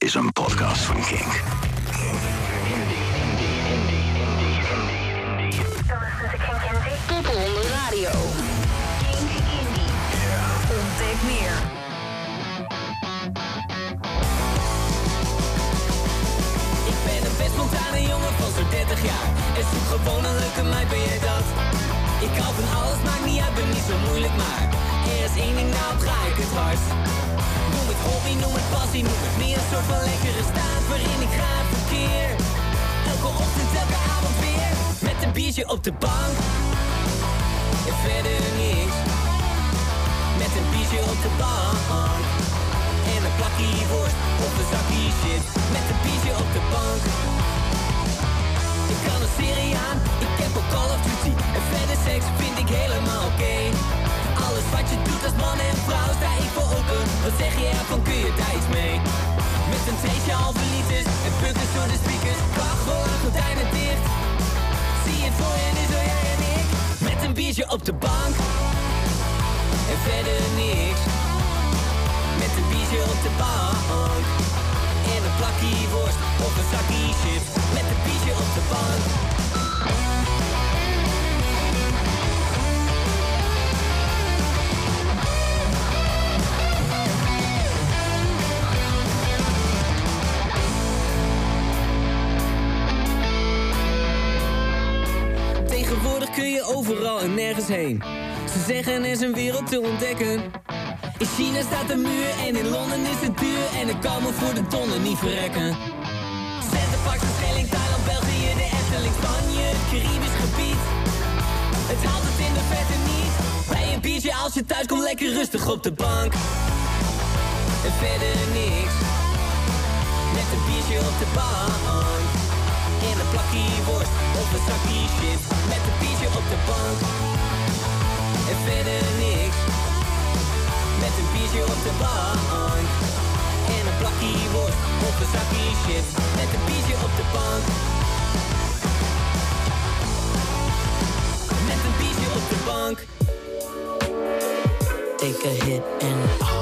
is een podcast van. Top 100 Radio. Kink Indie. Ontdek meer. Ik ben een best spontane jongen van zo'n 30 jaar En zoek gewoon een leuke meid, ben jij dat? Ik hou van alles, maakt niet uit, ben niet zo moeilijk maar Er is één ding, nou draai ik het hard hobby, noem het passie, noem het meer. Een soort van lekkere staat waarin ik graag verkeer. Elke ochtend, elke avond weer. Met een biertje op de bank. En verder niks. Met een biertje op de bank. En een plakje worst of een zakje shit Met een biertje op de bank. Ik kan een serie aan, ik heb ook Call of Duty En verder seks vind ik helemaal oké Alles wat je doet als man en vrouw sta ik voor open Wat zeg je ervan, kun je daar iets mee? Met een theetje halve liters en bukkers door de speakers. Kachel en gordijnen dicht. Zie het voor je, nu zo jij en ik Met een biertje op de bank. En verder niks. Met een biertje op de bank. En een plakje worst of een zakje chips. Met een biertje op de bank kun je overal en nergens heen. Ze zeggen er is een wereld te ontdekken. In China staat een muur en in Londen is het duur. En ik kan me voor de tonnen niet verrekken. Centerparks, Schelling, Thailand, België, de Efteling, Spanje, het Caribisch gebied. Het haalt het in de vette niet. Bij een biertje als je thuis komt lekker rustig op de bank. En verder niks. Met een biertje op de bank een plakje worst of een zakje chips Met een biertje op de bank. En verder niks. Met een biertje op de bank. En een plakje worst of een zakje chips Met een biertje op de bank. Met een biertje op de bank. Take a hit and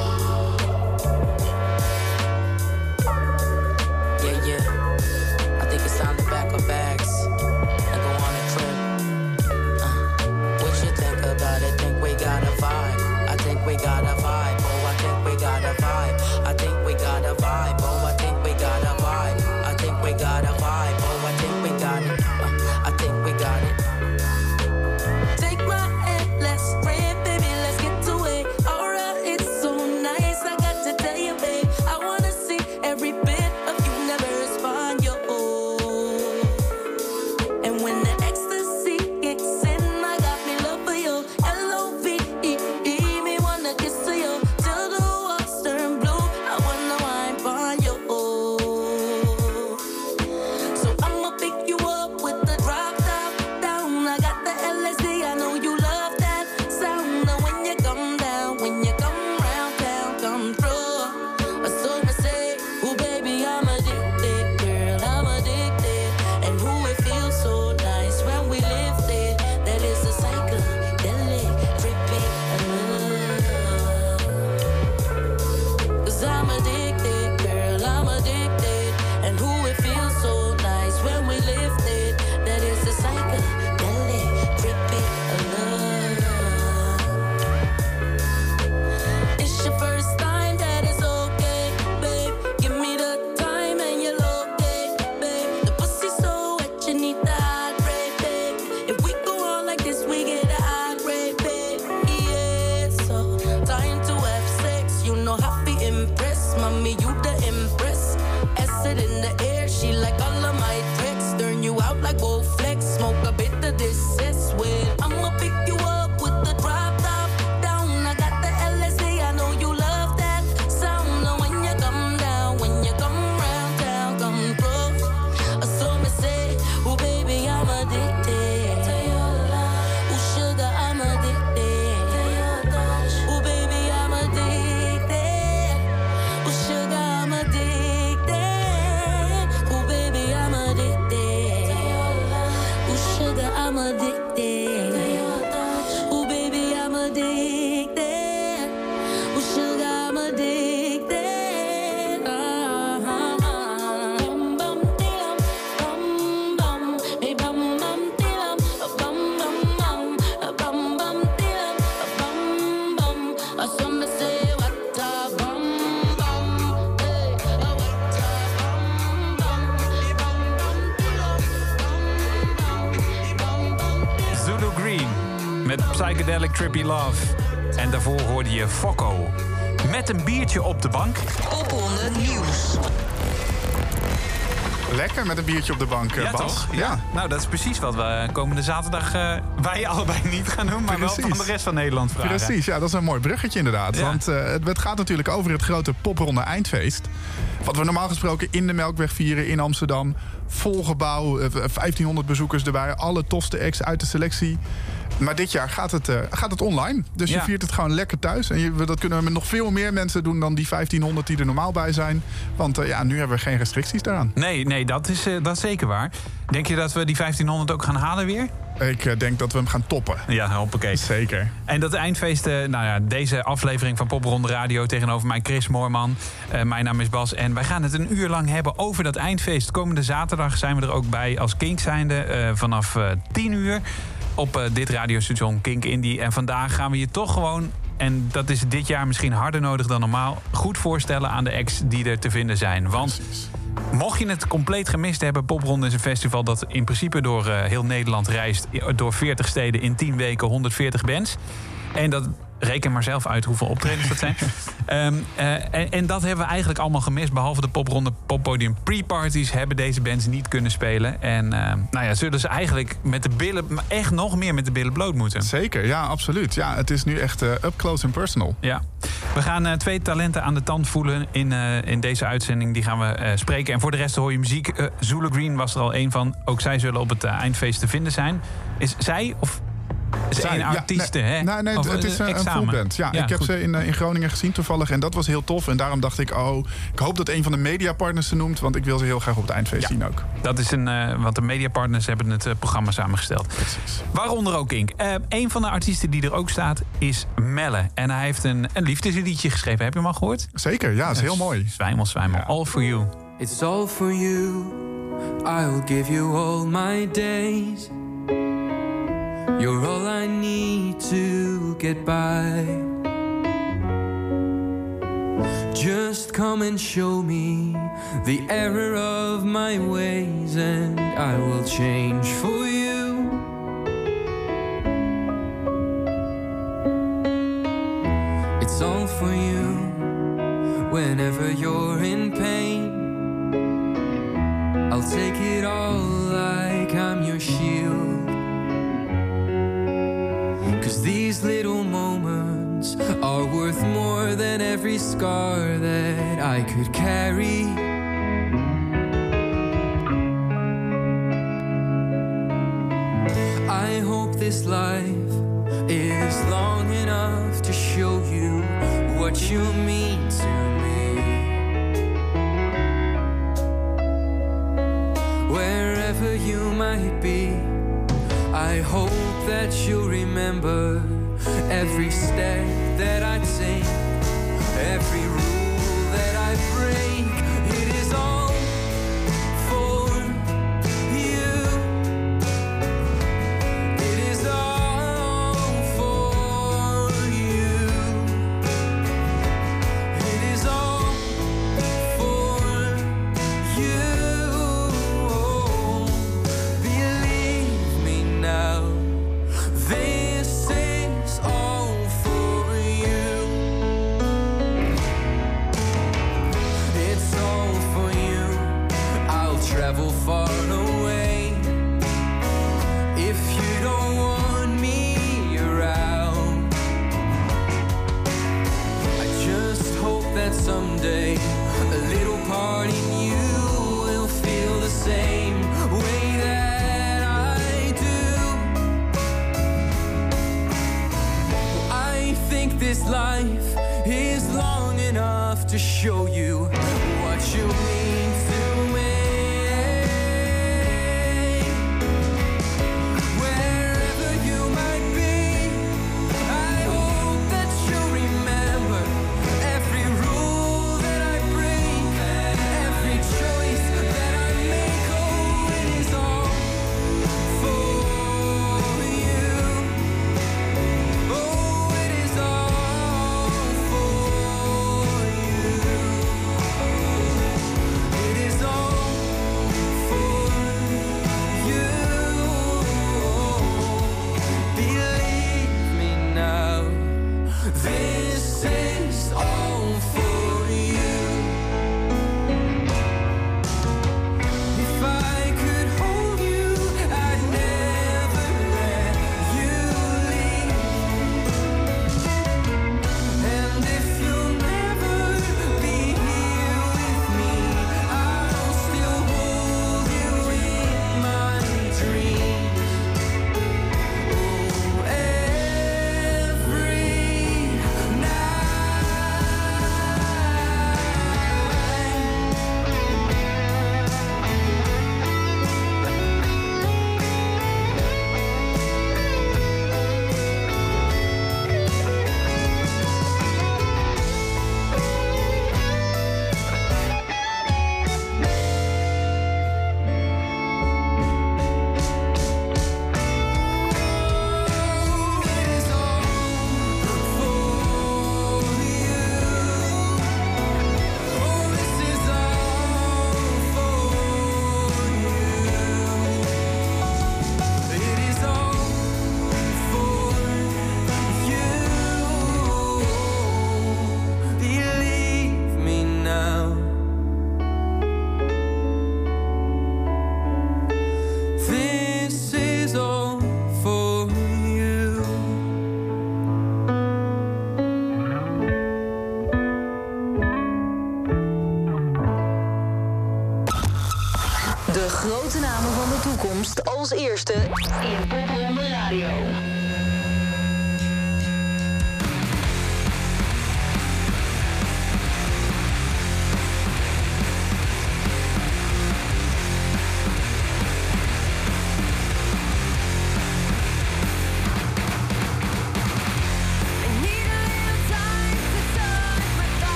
Trippy Love. En daarvoor hoorde je Fokko. Met een biertje op de bank. Opronde nieuws. Lekker met een biertje op de bank, eh, Ja, Bas. toch? Ja. Nou, dat is precies wat we komende zaterdag... eh, wij allebei niet gaan doen, maar wel van de rest van Nederland vragen. Precies, ja, dat is een mooi bruggetje inderdaad. Ja. Want eh, het, gaat natuurlijk over het grote popronde eindfeest. Wat we normaal gesproken in de Melkweg vieren in Amsterdam. Vol gebouw, eh, 1500 bezoekers erbij. Alle tofste acts uit de selectie. Maar dit jaar gaat het, eh, gaat het online. Dus Ja. je viert het gewoon lekker thuis. En je, dat kunnen we met nog veel meer mensen doen dan die 1500 die er normaal bij zijn. Want eh, ja, nu hebben we geen restricties daaraan. Nee, nee dat, is, eh, dat is zeker waar. Denk je dat we die 1500 ook gaan halen weer? Ik denk dat we hem gaan toppen. Ja, hoppakee. Zeker. En dat eindfeest, nou ja, deze aflevering van Popronde Radio tegenover mij Chris Moorman. Mijn naam is Bas en wij gaan het een uur lang hebben over dat eindfeest. Komende zaterdag zijn we er ook bij als Kink zijnde vanaf eh 10 uur op eh, dit radiostation Kink Indie. En vandaag gaan we je toch gewoon, en dat is dit jaar misschien harder nodig dan normaal, goed voorstellen aan de acts die er te vinden zijn. Want Mocht je het compleet gemist hebben, Popronde is een festival dat in principe door eh, heel Nederland reist. Door 40 steden in 10 weken, 140 bands. En dat reken maar zelf uit hoeveel optredens dat zijn. Ehm, eh, en, en dat hebben we eigenlijk allemaal gemist. Behalve de popronde poppodium pre-parties hebben deze bands niet kunnen spelen. En eh, nou ja, zullen ze eigenlijk met de billen, echt nog meer met de billen bloot moeten. Zeker, ja, absoluut. Ja, het is nu echt eh, up close and personal. Ja. We gaan eh, twee talenten aan de tand voelen in, in deze uitzending. Die gaan we spreken. En voor de rest hoor je muziek. Zulu Green was er al een van. Ook zij zullen op het eindfeest te vinden zijn. Is zij of is Zij, één ja, artieste, nee, hè? Nee, nee, Of, het is eh, een, een examen? full band. Ja, ik heb goed. ze in, eh, in Groningen gezien toevallig. En dat was heel tof. En daarom dacht ik, oh, ik hoop dat een van de mediapartners ze noemt. Want ik wil ze heel graag op het eindfeest Ja. zien ook. Dat is een, eh, want de mediapartners hebben het programma samengesteld. Precies. Waaronder ook Ink. Eh een van de artiesten die er ook staat is Melle. En hij heeft een, een liefdesliedje geschreven. Heb je hem al gehoord? Zeker, ja, dat is heel mooi. Zwijmel, zwijmel. Ja. All for you. It's all for you. I'll give you all my days. You're all I need to get by. Just come and show me the error of my ways, and I will change for you. It's all for you whenever you're in pain. I'll take it all like I'm your shield. Cause these little moments are worth more than every scar that I could carry. I hope this life is long enough to show you what you mean to me. Wherever you might be, I hope that you'll remember every step that I take, every rule that I break.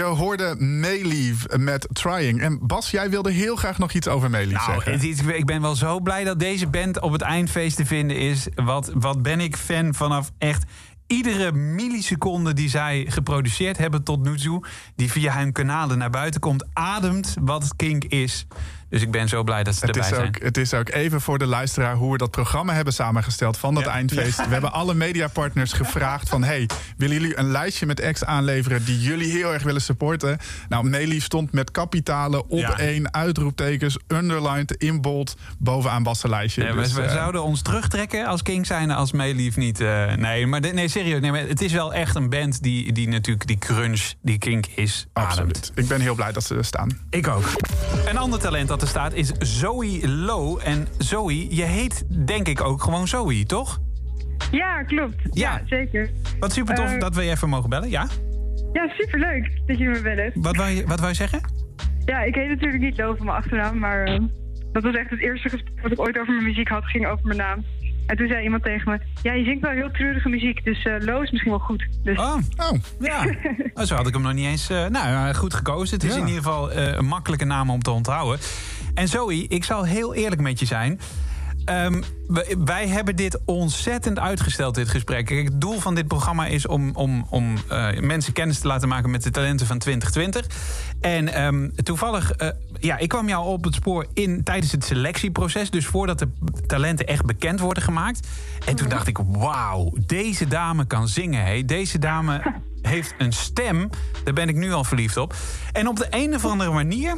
Je hoorde Mayleaf met Trying. En Bas, jij wilde heel graag nog iets over Mayleaf Nou, zeggen. het ik ben wel zo blij dat deze band op het eindfeest te vinden is. Wat, wat ben ik fan vanaf echt iedere milliseconde die zij geproduceerd hebben tot nu toe. Die via hun kanalen naar buiten komt, ademt wat Kink is. Dus ik ben zo blij dat ze Het erbij is, zijn. ook, het is ook even voor de luisteraar hoe we dat programma hebben samengesteld van dat Ja. eindfeest. We hebben alle mediapartners gevraagd van... hey, willen jullie een lijstje met acts aanleveren die jullie heel erg willen supporten? Nou, Meelief stond met kapitalen op Ja. één, uitroeptekens, underlined, in bold, bovenaan Bassenlijstje. Ja, we, Dus, we eh, zouden ons terugtrekken als King zijn als Mayleaf niet. eh, nee, maar nee, serieus. Nee, maar het is wel echt een band die, die natuurlijk die crunch die Kink is. ademt. Absoluut. Ik ben heel blij dat ze er staan. Ik ook. Een ander talent dat er staat is Zoe Low. En Zoe, je heet denk ik ook gewoon Zoe, toch? Ja, klopt. Ja. Ja, zeker. Wat super tof Eh, dat we je even mogen bellen, ja? Ja, superleuk dat jullie me bellen. Wat wou je, wat wou je zeggen? Ja, ik heet natuurlijk niet Lo van mijn achternaam, maar eh, dat was echt het eerste gesprek wat ik ooit over mijn muziek had, ging over mijn naam. En toen zei iemand tegen me, ja, je zingt wel heel treurige muziek, dus eh Lo is misschien wel goed. Dus Oh, Oh, ja. Oh, zo had ik hem nog niet eens... eh, nou, eh, goed gekozen. Het is Ja. in ieder geval eh, een makkelijke naam om te onthouden. En Zoe, ik zal heel eerlijk met je zijn. Ehm, wij, hebben dit ontzettend uitgesteld, dit gesprek. Kijk, het doel van dit programma is om, om, om eh, mensen kennis te laten maken met de talenten van 2020. En ehm, toevallig, eh, ja, ik kwam jou op het spoor in, tijdens het selectieproces. Dus voordat de talenten echt bekend worden gemaakt. En toen dacht ik, wauw, deze dame kan zingen. Hé. Deze dame heeft een stem. Daar ben ik nu al verliefd op. En op de een of andere manier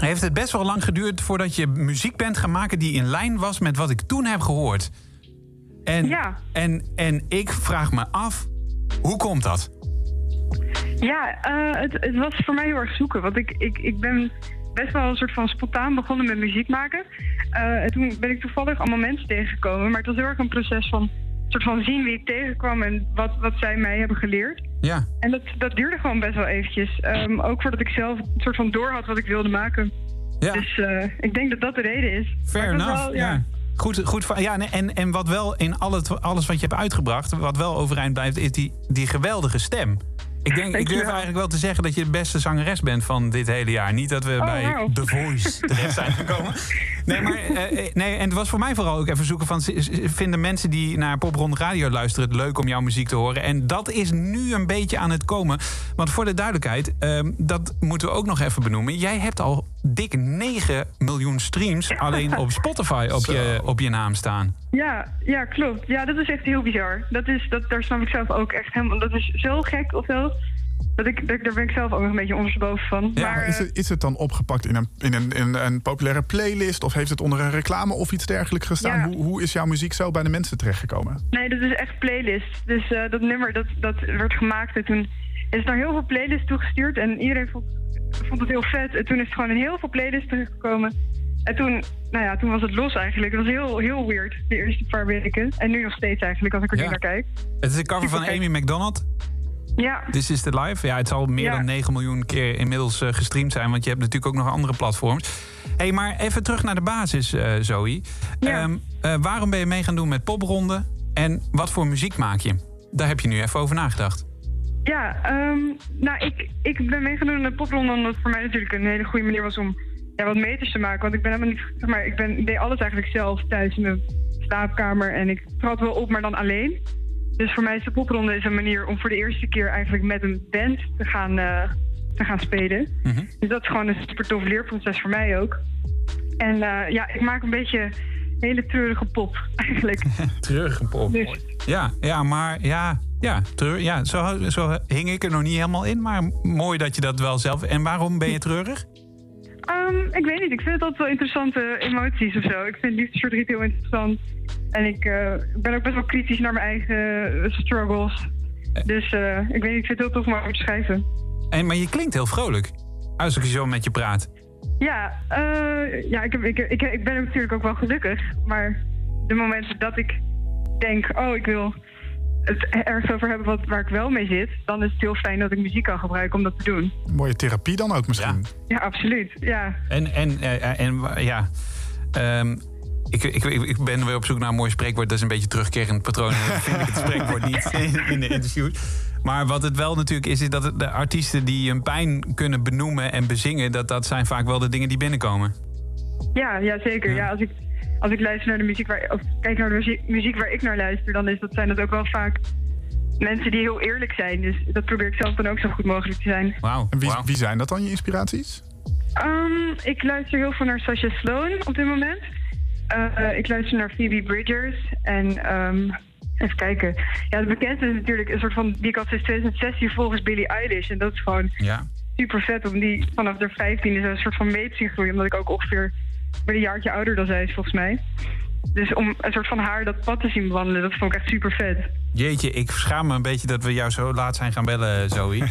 heeft het best wel lang geduurd voordat je muziek bent gaan maken die in lijn was met wat ik toen heb gehoord. En, Ja. en, en ik vraag me af, hoe komt dat? ja, eh, het, het was voor mij heel erg zoeken, want ik, ik, ik ben best wel een soort van spontaan begonnen met muziek maken. Eh, en toen ben ik toevallig allemaal mensen tegengekomen, maar het was heel erg een proces van soort van zien wie ik tegenkwam en wat, wat zij mij hebben geleerd. Ja. En dat, dat duurde gewoon best wel eventjes. Ehm, ook voordat ik zelf een soort van door had wat ik wilde maken. Ja. Dus eh, ik denk dat dat de reden is. Fair enough. wel, ja. Goed, goed. Ja, en, en wat wel in al het, alles wat je hebt uitgebracht, wat wel overeind blijft, is die, die geweldige stem. Ik, denk, ik durf eigenlijk wel te zeggen dat je de beste zangeres bent van dit hele jaar. Niet dat we Oh, bij. The Voice terecht zijn gekomen. Nee, maar eh, eh, nee, en het was voor mij vooral ook even zoeken van... vinden mensen die naar Popronde Radio luisteren het leuk om jouw muziek te horen? En dat is nu een beetje aan het komen. Want voor de duidelijkheid, ehm, dat moeten we ook nog even benoemen. Jij hebt al dik 9 miljoen streams alleen op Spotify op je, op je naam staan. Ja, ja, klopt. Ja, dat is echt heel bizar. Dat is, dat, daar snap ik zelf ook echt helemaal... Dat is zo gek of zo. Dat ik, daar, daar ben ik zelf ook nog een beetje ondersteboven van. Ja, maar, Maar is het, is het dan opgepakt in een, in, een, in een populaire playlist? Of heeft het onder een reclame of iets dergelijks gestaan? Ja. Hoe, hoe is jouw muziek zo bij de mensen terechtgekomen? Nee, dat is echt playlist. Dus eh, dat nummer dat, dat werd gemaakt en toen is het naar heel veel playlists toegestuurd. En iedereen vond, vond het heel vet. En toen is het gewoon in heel veel playlists terechtgekomen. En toen, nou ja, toen was het los eigenlijk. Het was heel, heel weird, de eerste paar weken. En nu nog steeds eigenlijk, als ik er Ja. nu naar kijk. Het is een cover van. Amy McDonald. Ja, This is the Live. Ja, het zal meer Ja. dan 9 miljoen keer inmiddels eh, gestreamd zijn. Want je hebt natuurlijk ook nog andere platforms. hey, maar even terug naar de basis, eh Zoe. Ja. Ehm, eh, waarom ben je mee gaan doen met popronde? En wat voor muziek maak je? Daar heb je nu even over nagedacht. ja ehm, nou, ik, ik ben meegenomen de popronde omdat het voor mij natuurlijk een hele goede manier was om ja, wat meters te maken. Want ik ben helemaal niet, zeg maar, ik ben, ik deed alles eigenlijk zelf thuis in mijn slaapkamer. En ik trad wel op, maar dan alleen. Dus voor mij is de popronde is een manier om voor de eerste keer eigenlijk met een band te gaan, eh, te gaan spelen. Mhm. Dus dat is gewoon een super tof leerproces voor mij ook. En eh, ja, ik maak een beetje hele treurige pop eigenlijk. Een pop. Dus Ja, ja, maar ja, ja, treur, ja zo, zo hing ik er nog niet helemaal in. Maar mooi dat je dat wel zelf... En waarom ben je treurig? Ehm, ik weet niet, ik vind het altijd wel interessante emoties of zo. Ik vind liefdesverdriet heel interessant. En ik eh, ben ook best wel kritisch naar mijn eigen eh, struggles. Dus eh, ik weet niet, ik vind het heel tof om over te schrijven. En, maar je klinkt heel vrolijk. Als ik zo met je praat. Ja, ja ik, heb, ik, ik, ik ben natuurlijk ook wel gelukkig. Maar de momenten dat ik denk, oh, ik wil het ergens over hebben wat, waar ik wel mee zit... dan is het heel fijn dat ik muziek kan gebruiken om dat te doen. Mooie therapie dan ook misschien. Ja, absoluut. Ja, En, en, eh, en wa- ja, ehm, ik, ik, ik ben weer op zoek naar een mooi spreekwoord. Dat is een beetje terugkerend patroon. En dan vind ik het spreekwoord niet in, de interviews. Maar wat het wel natuurlijk is, is dat de artiesten die hun pijn kunnen benoemen en bezingen... dat, dat zijn vaak wel de dingen die binnenkomen. Ja, ja zeker. Ja. als, ik, als ik luister naar de muziek waar, of kijk naar de muziek, muziek waar ik naar luister, dan is dat, zijn dat ook wel vaak mensen die heel eerlijk zijn. Dus dat probeer ik zelf dan ook zo goed mogelijk te zijn. Wauw. En wie, wie zijn dat dan, je inspiraties? Ehm, ik luister heel veel naar Sasha Sloan op dit moment. Eh, ik luister naar Phoebe Bridgers en ehm, even kijken. Ja, de bekendste is natuurlijk een soort van die ik al sinds 2016 volgens Billie Eilish. En dat is gewoon Ja. super vet om die vanaf de 15 is een soort van mee te zien groeien. Omdat ik ook ongeveer weer een jaartje ouder dan zij is volgens mij. Dus om een soort van haar dat pad te zien bewandelen, dat vond ik echt super vet. Jeetje, ik schaam me een beetje dat we jou zo laat zijn gaan bellen, Zoe.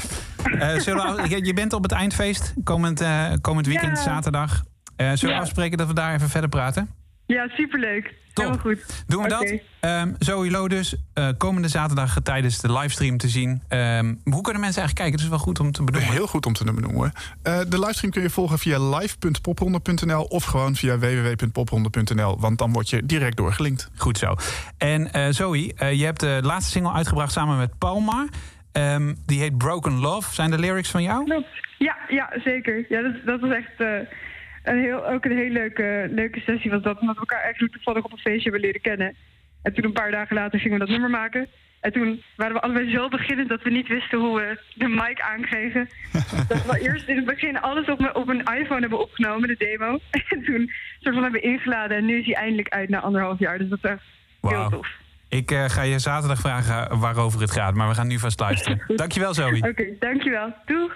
Eh, zullen we, je- bent op het eindfeest komend, eh, komend weekend, Ja. zaterdag. Eh, zullen we Ja. afspreken dat we daar even verder praten? Ja, superleuk. Top. Helemaal goed. Doen we dat? Ehm Zoe Lo dus, komende zaterdag tijdens de livestream te zien. Ehm, hoe kunnen mensen eigenlijk kijken? Het is wel goed om te benoemen. Heel goed om te benoemen. Eh, de livestream kun je volgen via live.popronde.nl of gewoon via www.popronde.nl. Want dan word je direct doorgelinkt. Goed zo. En eh, Zoe, eh, je hebt de laatste single uitgebracht samen met Palma. Ehm, die heet Broken Love. Zijn de lyrics van jou? Klopt. Ja, ja, zeker. Ja, dat, dat was echt eh, een heel, ook een hele leuke, leuke sessie. Was dat, omdat we elkaar eigenlijk toevallig op een feestje hebben leren kennen. En toen een paar dagen later gingen we dat nummer maken. En toen waren we allebei zo beginnend dat we niet wisten hoe we de mic aankregen. dat we eerst in het begin alles op, op een iPhone hebben opgenomen, de demo. En toen soort van hebben ingeladen. En nu is hij eindelijk uit na anderhalf jaar. Dus dat is echt heel tof. Ik eh, ga je zaterdag vragen waarover het gaat. Maar we gaan nu vast luisteren. Dankjewel, Zoe. Oké, dankjewel. Doeg!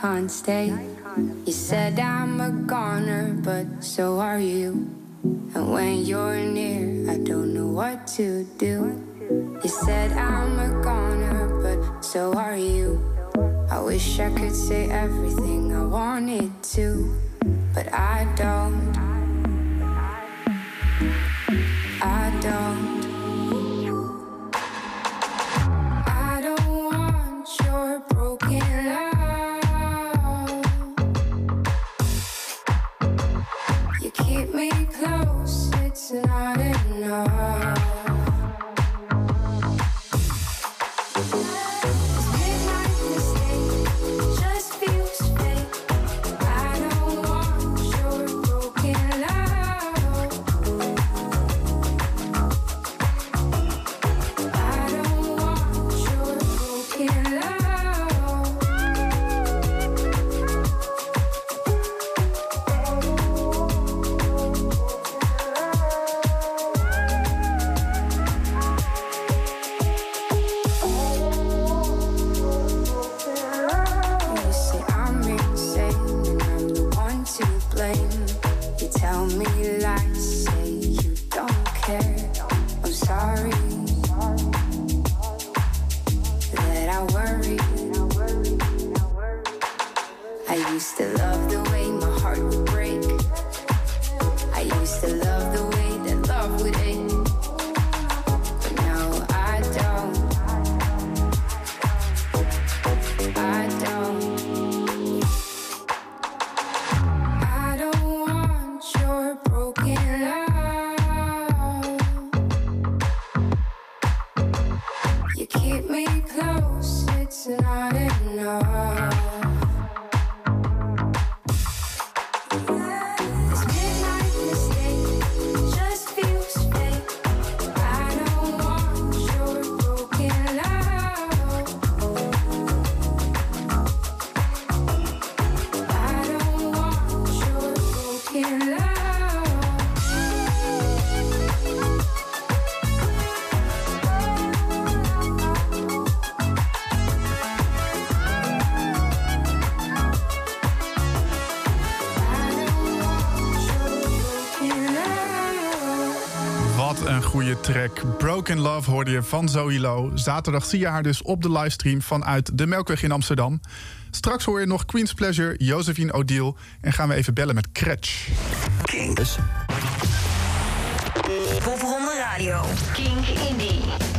Can't stay. You said I'm a goner, but so are you. And when you're near, I don't know what to do. You said I'm a goner, but so are you. I wish I could say everything I wanted to, but I don't. Tell me lies, Broken Love hoorde je van Zoe Low. Zaterdag zie je haar dus op de livestream vanuit de Melkweg in Amsterdam. Straks hoor je nog Queen's Pleasure, Josephine Odile... en gaan we even bellen met Kretsch. Popronde Radio. Kink Indie.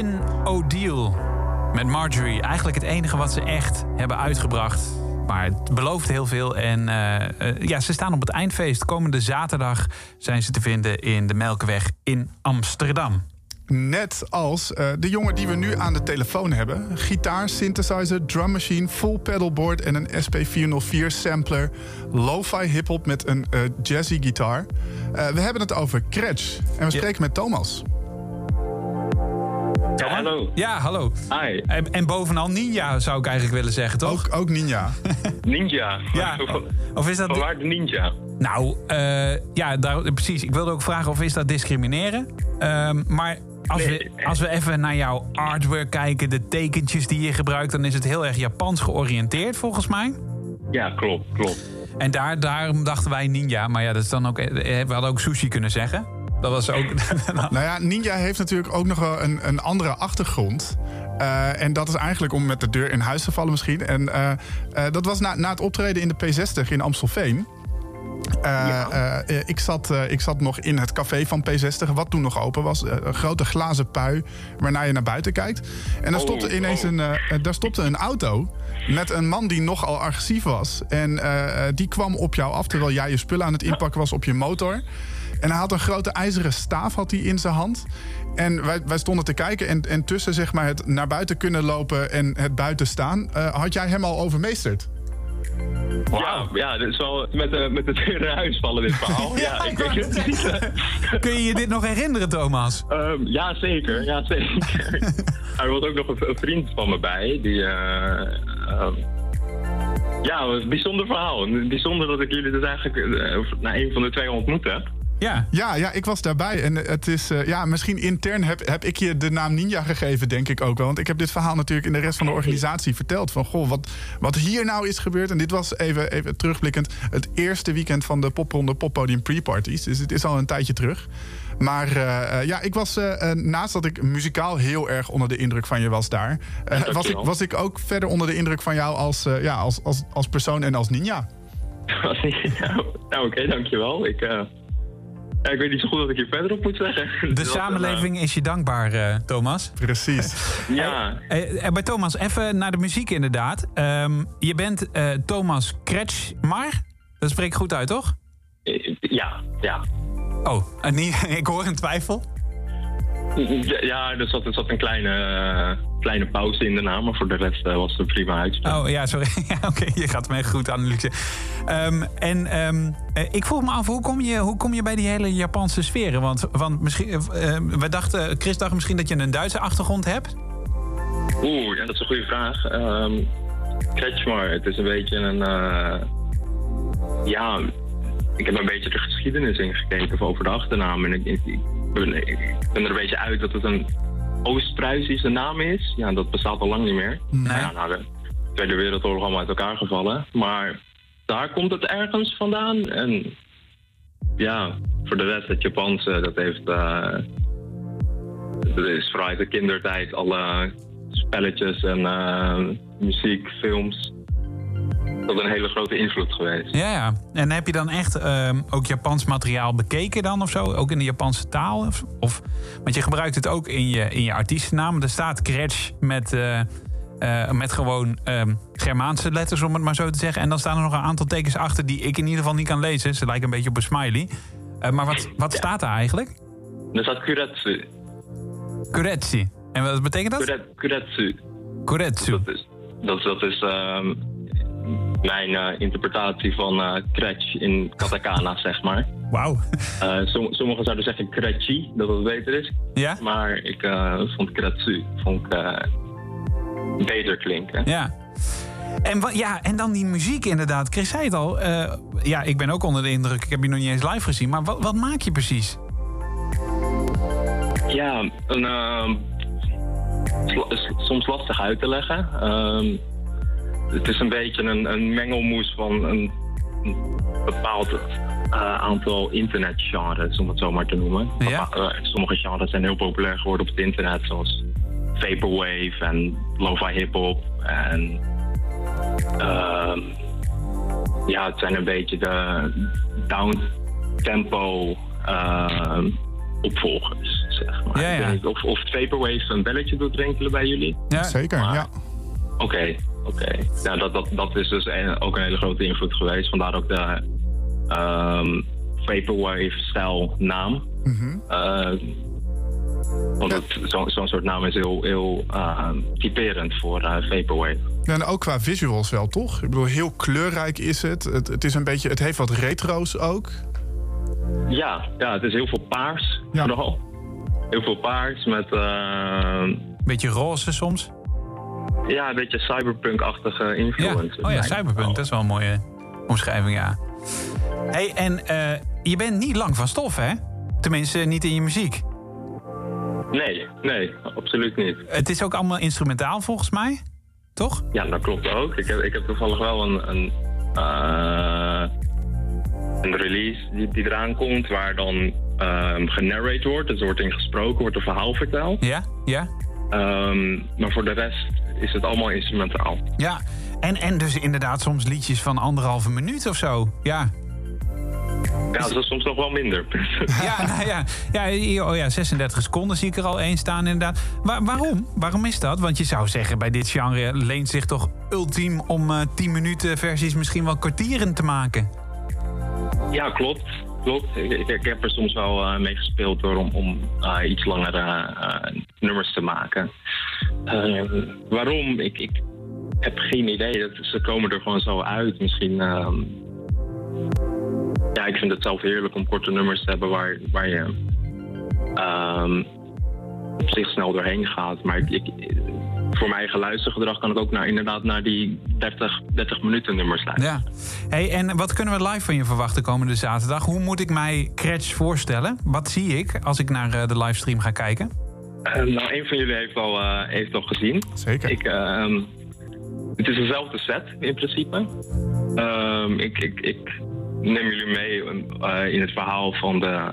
Josephine O'Deal met Marjorie. Eigenlijk het enige wat ze echt hebben uitgebracht. Maar het belooft heel veel. En eh, eh, ja, ze staan op het eindfeest. Komende zaterdag zijn ze te vinden in de Melkweg in Amsterdam. Net als eh, de jongen die we nu aan de telefoon hebben. Gitaar, synthesizer, drummachine, full pedalboard en een SP404 sampler. Lo-fi hip-hop met een jazzy gitaar. We hebben het over Kretsch. En we spreken met Thomas. Ja, hallo. Ja, hallo. Hi. En, en bovenal Ninja zou ik eigenlijk willen zeggen, toch? Ook, ook Ninja. Ninja. Ja. Of is dat... Waar de ninja? Nou, eh, ja, daar, precies. Ik wilde ook vragen of is dat discrimineren? Ehm, maar als, we, als we even naar jouw artwork kijken, de tekentjes die je gebruikt... dan is het heel erg Japans georiënteerd, volgens mij. Ja, klopt, klopt. En daar, daarom dachten wij ninja. Maar ja, dat is dan ook, eh, we hadden ook sushi kunnen zeggen. Dat was ook... Nou ja, Ninja heeft natuurlijk ook nog wel een, een andere achtergrond. Eh, en dat is eigenlijk om met de deur in huis te vallen misschien. En eh, eh, dat was na, na het optreden in de P60 in Amstelveen. Eh, eh, eh, ik, zat, eh, ik zat nog in het café van P60, wat toen nog open was. Een grote glazen pui waarna je naar buiten kijkt. En daar Oh, stopte ineens oh. een, eh, eh, daar stopte een auto met een man die nogal agressief was. En die kwam op jou af terwijl jij je spullen aan het inpakken was op je motor. En hij had een grote ijzeren staaf had hij in zijn hand. En wij, wij stonden te kijken. En, en tussen zeg maar, het naar buiten kunnen lopen en het buiten staan... eh, had jij hem al overmeesterd. Ja, ja, dit is wel met de, met deur in huis vallen dit verhaal. ja, ik weet het niet. Kun je je dit nog herinneren, Thomas? Ehm, ja, zeker. Ja, zeker. er was ook nog een, een vriend van me bij. Die, eh, ehm, ja, een bijzonder verhaal. Bijzonder dat ik jullie dus eigenlijk eh, na een van de twee ontmoet heb. Ja. Ja, ja, ik was daarbij. En het is, eh, ja, misschien intern heb, heb ik je de naam Ninja gegeven, denk ik ook wel. Want ik heb dit verhaal natuurlijk in de rest van de organisatie verteld. Van, goh, wat, wat hier nou is gebeurd. En dit was even, even terugblikkend het eerste weekend van de popronde poppodium pre-parties. Dus het is al een tijdje terug. Maar eh, eh, ja, ik was, naast dat ik muzikaal heel erg onder de indruk van je was daar... eh, was, ik, was ik ook verder onder de indruk van jou als, eh, ja, als, als, als persoon en als ninja. nou, nou, oké, dankjewel. Ik, eh, ja, ik weet niet zo goed wat ik hier verder op moet zeggen. De eh, samenleving is je dankbaar, eh, Thomas. Precies. ja, Eh, eh, bij Thomas, even naar de muziek inderdaad. Ehm, je bent eh, Thomas Kretschmar. Dat spreek ik goed uit, toch? ja, ja. Oh, en niet, ik hoor een twijfel. Ja, er zat, er zat een kleine, kleine pauze in de naam, maar voor de rest eh, was het een prima uitspraak. Oh ja, sorry. Ja, Oké, je gaat echt goed analyseren. Ehm, en ehm, eh, ik vroeg me af, hoe kom, je, hoe kom je bij die hele Japanse sferen? Want, want misschien, eh, we dachten, Chris dacht misschien dat je een Duitse achtergrond hebt. Oeh, ja, dat is een goede vraag. Ehm Kretschmar, het is een beetje een... ja, ik heb een beetje de geschiedenis ingekeken over de achternaam. En ik, ik, ik ben er een beetje uit dat het een Oost-Pruisische naam is. Ja, dat bestaat al lang niet meer. Nee. Ja, nou, de Tweede Wereldoorlog allemaal uit elkaar gevallen. Maar daar komt het ergens vandaan. En ja, voor de rest, het Japanse, dat heeft... eh, dat is vooral uit de kindertijd alle spelletjes en eh, muziek, films. Dat is een hele grote invloed geweest. Ja, ja. En heb je dan echt ehm, ook Japans materiaal bekeken dan of zo? Ook in de Japanse taal? Of, of, want je gebruikt het ook in je, in je artiestennaam. Er staat Kretsch met, eh, eh, met gewoon ehm, Germaanse letters, om het maar zo te zeggen. En dan staan er nog een aantal tekens achter die ik in ieder geval niet kan lezen. Ze lijken een beetje op een smiley. Eh, maar wat, wat staat daar eigenlijk? Er staat Kuretsu. Kuretsi. En wat betekent dat? Kuret, kuretsu. Kuretsu. Dat is, dat, dat is ehm, mijn eh, interpretatie van eh Kretsch in katakana, zeg maar. Wauw. Eh, som- sommigen zouden zeggen Kretchi, dat het beter is. Ja? Maar ik vond Kuretsu vond ik, beter klinken. Ja. En, ja, en dan die muziek inderdaad. Chris zei het al. ja, ik ben ook onder de indruk. Ik heb je nog niet eens live gezien. Maar wat, wat maak je precies? Ja, een, soms lastig uit te leggen. Ehm, het is een beetje een, een mengelmoes van een, een bepaald eh, aantal internetgenres, om het zo maar te noemen. Ja. Eh, sommige genres zijn heel populair geworden op het internet, zoals Vaporwave en Lo-Fi Hip-Hop. En ehm, ja, het zijn een beetje de down-tempo ehm, opvolgers, zeg maar. Ja, of, of Vaporwave een belletje doet rinkelen bij jullie. Ja, Zeker, Maar- ja. Oké, oké. Ja, dat, dat, dat is dus een- ook een hele grote invloed geweest. Vandaar ook de ehm, Vaporwave-stijl naam. Mhm. Eh, want zo- zo'n soort naam is heel, heel eh, typerend voor eh, Vaporwave. Ja, En ook qua visuals wel, toch? Ik bedoel, heel kleurrijk is het. Het, het, is een beetje, het heeft wat retro's ook. Ja, ja, het is heel veel paars Ja. vooral. Heel veel paars met eh, Beetje roze soms. Ja, een beetje cyberpunk-achtige Ja. influence. Oh ja, cyberpunk, dat is wel een mooie omschrijving, ja. hey, en eh, je bent niet lang van stof, hè? Tenminste, niet in je muziek. Nee, nee, absoluut niet. Het is ook allemaal instrumentaal, volgens mij. Toch? Ja, dat klopt ook. Ik heb, ik heb toevallig wel een, een, eh, een release die, die eraan komt, waar dan genarrate wordt. Dus er wordt in gesproken, wordt een verhaal verteld. Ja? Ja? Ehm, maar voor de rest is het allemaal instrumentaal. Ja. En, en dus inderdaad soms liedjes van anderhalve minuut of zo. Ja. Ja, dat is soms nog wel minder. Ja, nou ja, ja, hier- oh ja, 36 seconden zie ik er al één staan inderdaad. Wa- waarom? Waarom is dat? Want je zou zeggen, bij dit genre leent zich toch ultiem om eh 10 minuten versies misschien wel kwartieren te maken. Ja, klopt. Klopt. Ik, ik, ik heb er soms wel eh, mee gespeeld door om, om eh, iets langere nummers te maken. Eh, waarom? Ik, ik heb geen idee. Dat, ze komen er gewoon zo uit. Misschien. ehm, ja, ik vind het zelf heerlijk om korte nummers te hebben waar, waar je ehm, op zich snel doorheen gaat. Maar ik, voor mijn eigen luistergedrag kan ik ook naar, inderdaad naar die 30, 30 minuten nummers luisteren. Ja. Hey, en wat kunnen we live van je verwachten komende zaterdag? Hoe moet ik mij Cratch voorstellen? Wat zie ik als ik naar eh, de livestream ga kijken? Eh, nou, een van jullie heeft al, eh, heeft al gezien. Zeker. Ik, ehm, het is dezelfde set in principe. Ehm, ik, ik, ik neem jullie mee eh, in het verhaal van de,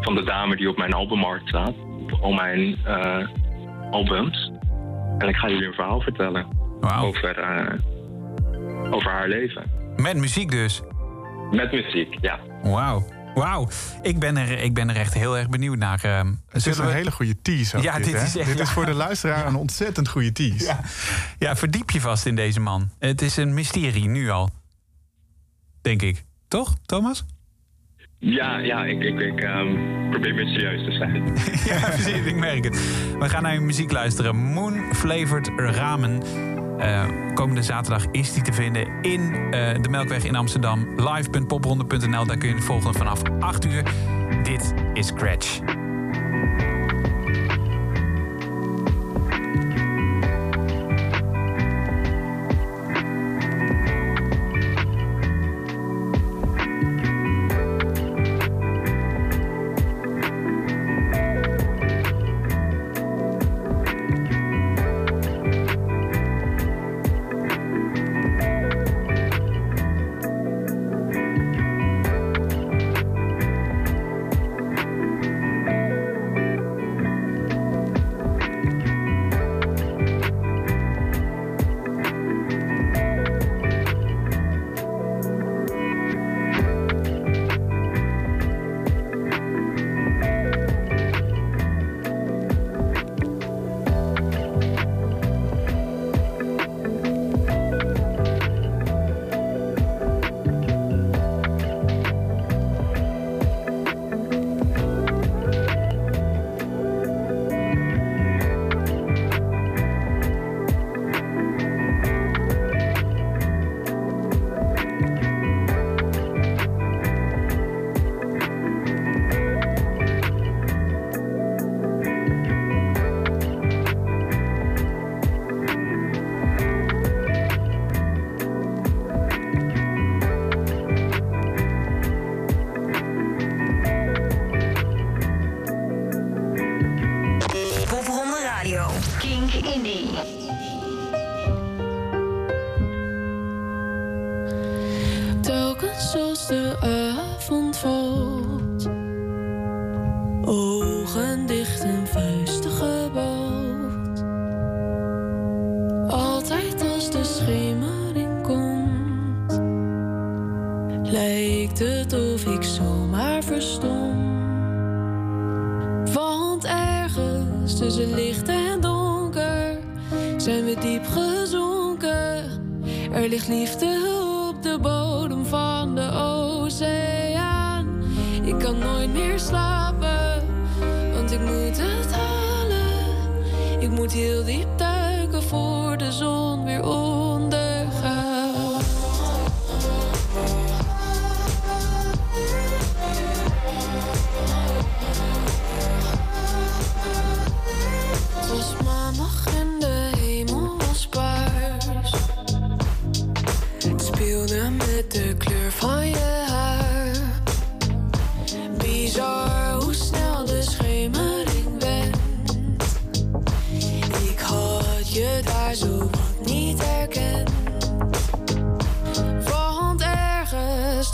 van de dame die op mijn albumart staat. Op al mijn eh, albums. En ik ga jullie een verhaal vertellen over, eh, over haar leven. Met muziek dus. Met muziek, ja. Wauw. Wauw. Ik, ben er- ik ben er echt heel erg benieuwd naar. ehm. Het is een we- hele goede tease. Ja, dit is echt- Dit is voor de luisteraar een ontzettend goede tease. Ja. ja, verdiep je vast in deze man. Het is een mysterie nu al. Denk ik. Toch, Thomas? Ja, ja ik, ik, ik ehm, probeer mysterieus te zijn. ja, precies. Ik merk het. We gaan naar je muziek luisteren. Moon Flavored Ramen. Eh, komende zaterdag is die te vinden in eh, de Melkweg in Amsterdam. Live.popronde.nl. Daar kun je het volgen vanaf 8 uur. Dit is Scratch. Ogen dicht en vuisten gebald. Altijd als de schemering komt, lijkt het of ik zomaar verstom. Want ergens tussen licht en donker zijn we diep gezonken. Er ligt liefde op de bodem van de oceaan. Ik kan nooit meer slapen, heel diep duiken voor de zon weer ondergaat.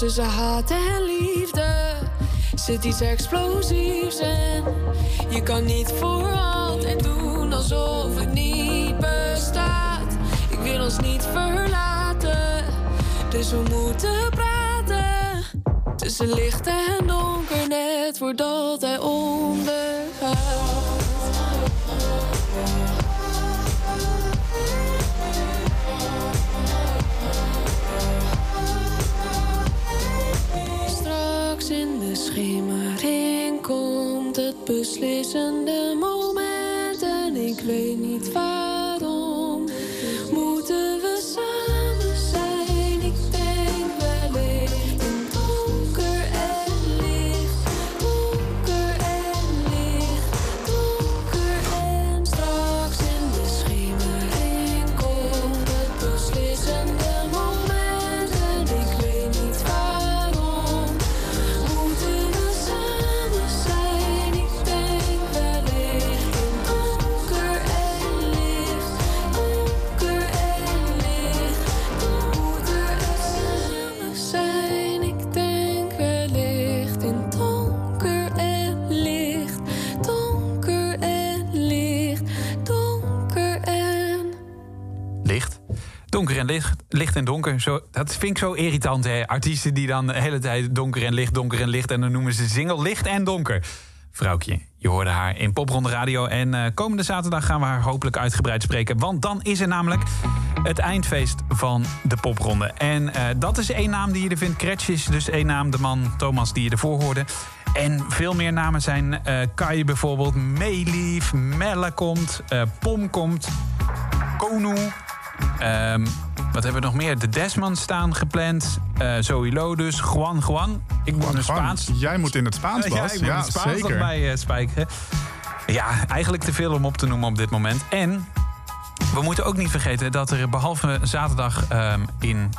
Tussen haat en liefde zit iets explosiefs en je kan niet voor altijd doen alsof het niet bestaat. Ik wil ons niet verlaten, dus we moeten praten. Tussen licht en donker, net voordat hij ondergaat. Weet niet waarom. Zo, dat vind ik zo irritant, hè? Artiesten die dan de hele tijd donker en licht, donker en licht... en dan noemen ze single licht en donker. Vrouwtje, je hoorde haar in Popronde Radio. En eh, komende zaterdag gaan we haar hopelijk uitgebreid spreken. Want dan is er namelijk het eindfeest van de Popronde. En eh, dat is één naam die je er vindt. Kretsch is dus één naam, de man Thomas die je ervoor hoorde. En veel meer namen zijn eh Kai bijvoorbeeld, Meelief, Melle komt, Pom komt, Konu... Ehm, wat hebben we nog meer? De Desmond staan gepland. Eh Zoe Lodus, Juan Juan. Ik moet een Spaans. Jij moet in het Spaans, Ja, Bas. ik moet Ja, het Spaans nog zeker. bij eh, spijkeren. Ja, eigenlijk te veel om op te noemen op dit moment. En we moeten ook niet vergeten dat er behalve zaterdag ehm, in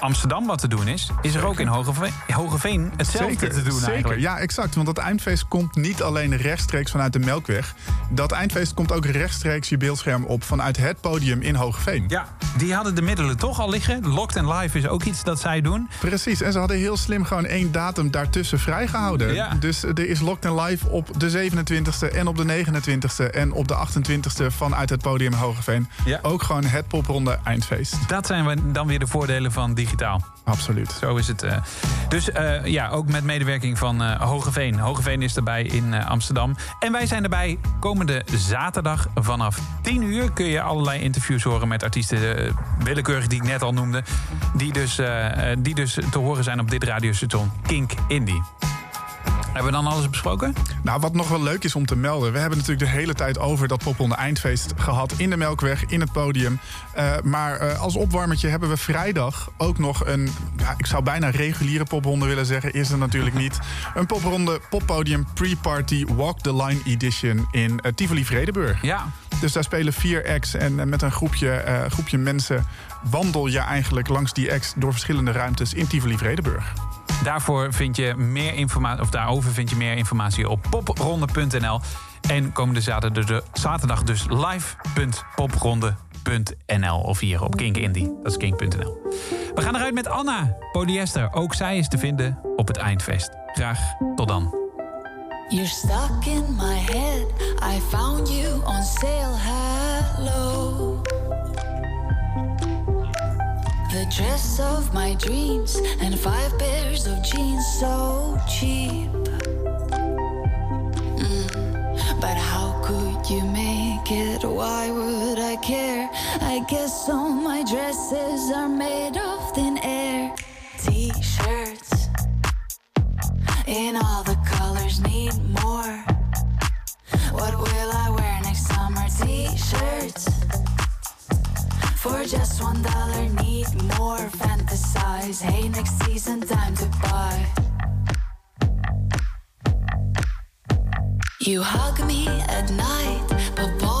Amsterdam wat te doen is... is er ook in Hogeveen, Hogeveen hetzelfde Zeker, te doen zeker. eigenlijk. Ja, exact. Want dat eindfeest komt niet alleen rechtstreeks vanuit de Melkweg. Dat eindfeest komt ook rechtstreeks je beeldscherm op vanuit het podium in Hogeveen. Ja, die hadden de middelen toch al liggen. Locked and Live is ook iets dat zij doen. Precies, en ze hadden heel slim gewoon één datum daartussen vrijgehouden. Ja. Dus er is Locked and Live op de 27e en op de 29e en op de 28e vanuit het podium Hogeveen. Ja. Ook gewoon het popronde eindfeest. Dat zijn we dan weer de voordelen van digitaal. Absoluut. Zo is het. eh. Dus eh, ja, ook met medewerking van eh, Hogeveen. Hogeveen is erbij in Amsterdam. En wij zijn erbij komende zaterdag vanaf 10 uur. Kun je allerlei interviews horen met artiesten, willekeurig die ik net al noemde. Die dus, die dus te horen zijn op dit radiostation Kink Indie. Hebben we dan alles besproken? Nou, wat nog wel leuk is om te melden. We hebben natuurlijk de hele tijd over dat popronde eindfeest gehad. In de Melkweg, in het podium. Eh, maar eh, als opwarmertje hebben we vrijdag ook nog een... Ja, ik zou bijna reguliere popronde willen zeggen. Is er natuurlijk niet. Een popronde poppodium pre-party Walk the Line edition in eh, Tivoli Vredeburg. Ja. Dus daar spelen vier acts en met een groepje, groepje mensen... wandel je eigenlijk langs die acts door verschillende ruimtes in Tivoli Vredeburg. Daarvoor vind je meer informatie, of daarover vind je meer informatie op popronde.nl. En komende zaterdag, dus live.popronde.nl of hier op Kink Indie. Dat is kink.nl. We gaan eruit met Anna Polyester. Ook zij is te vinden op het eindfeest. Graag tot dan. You're stuck in my head. I found you on sale. Hello. Dress of my dreams and five pairs of jeans so cheap. Mm, But how could could you make it? Why would I care? I guess all my dresses are made of thin air. T shirts in all the colors, need more. What will I wear next summer? T shirts for just one dollar, need more. Fantasize, hey, next season, time to buy. You hug me at night, but polyester,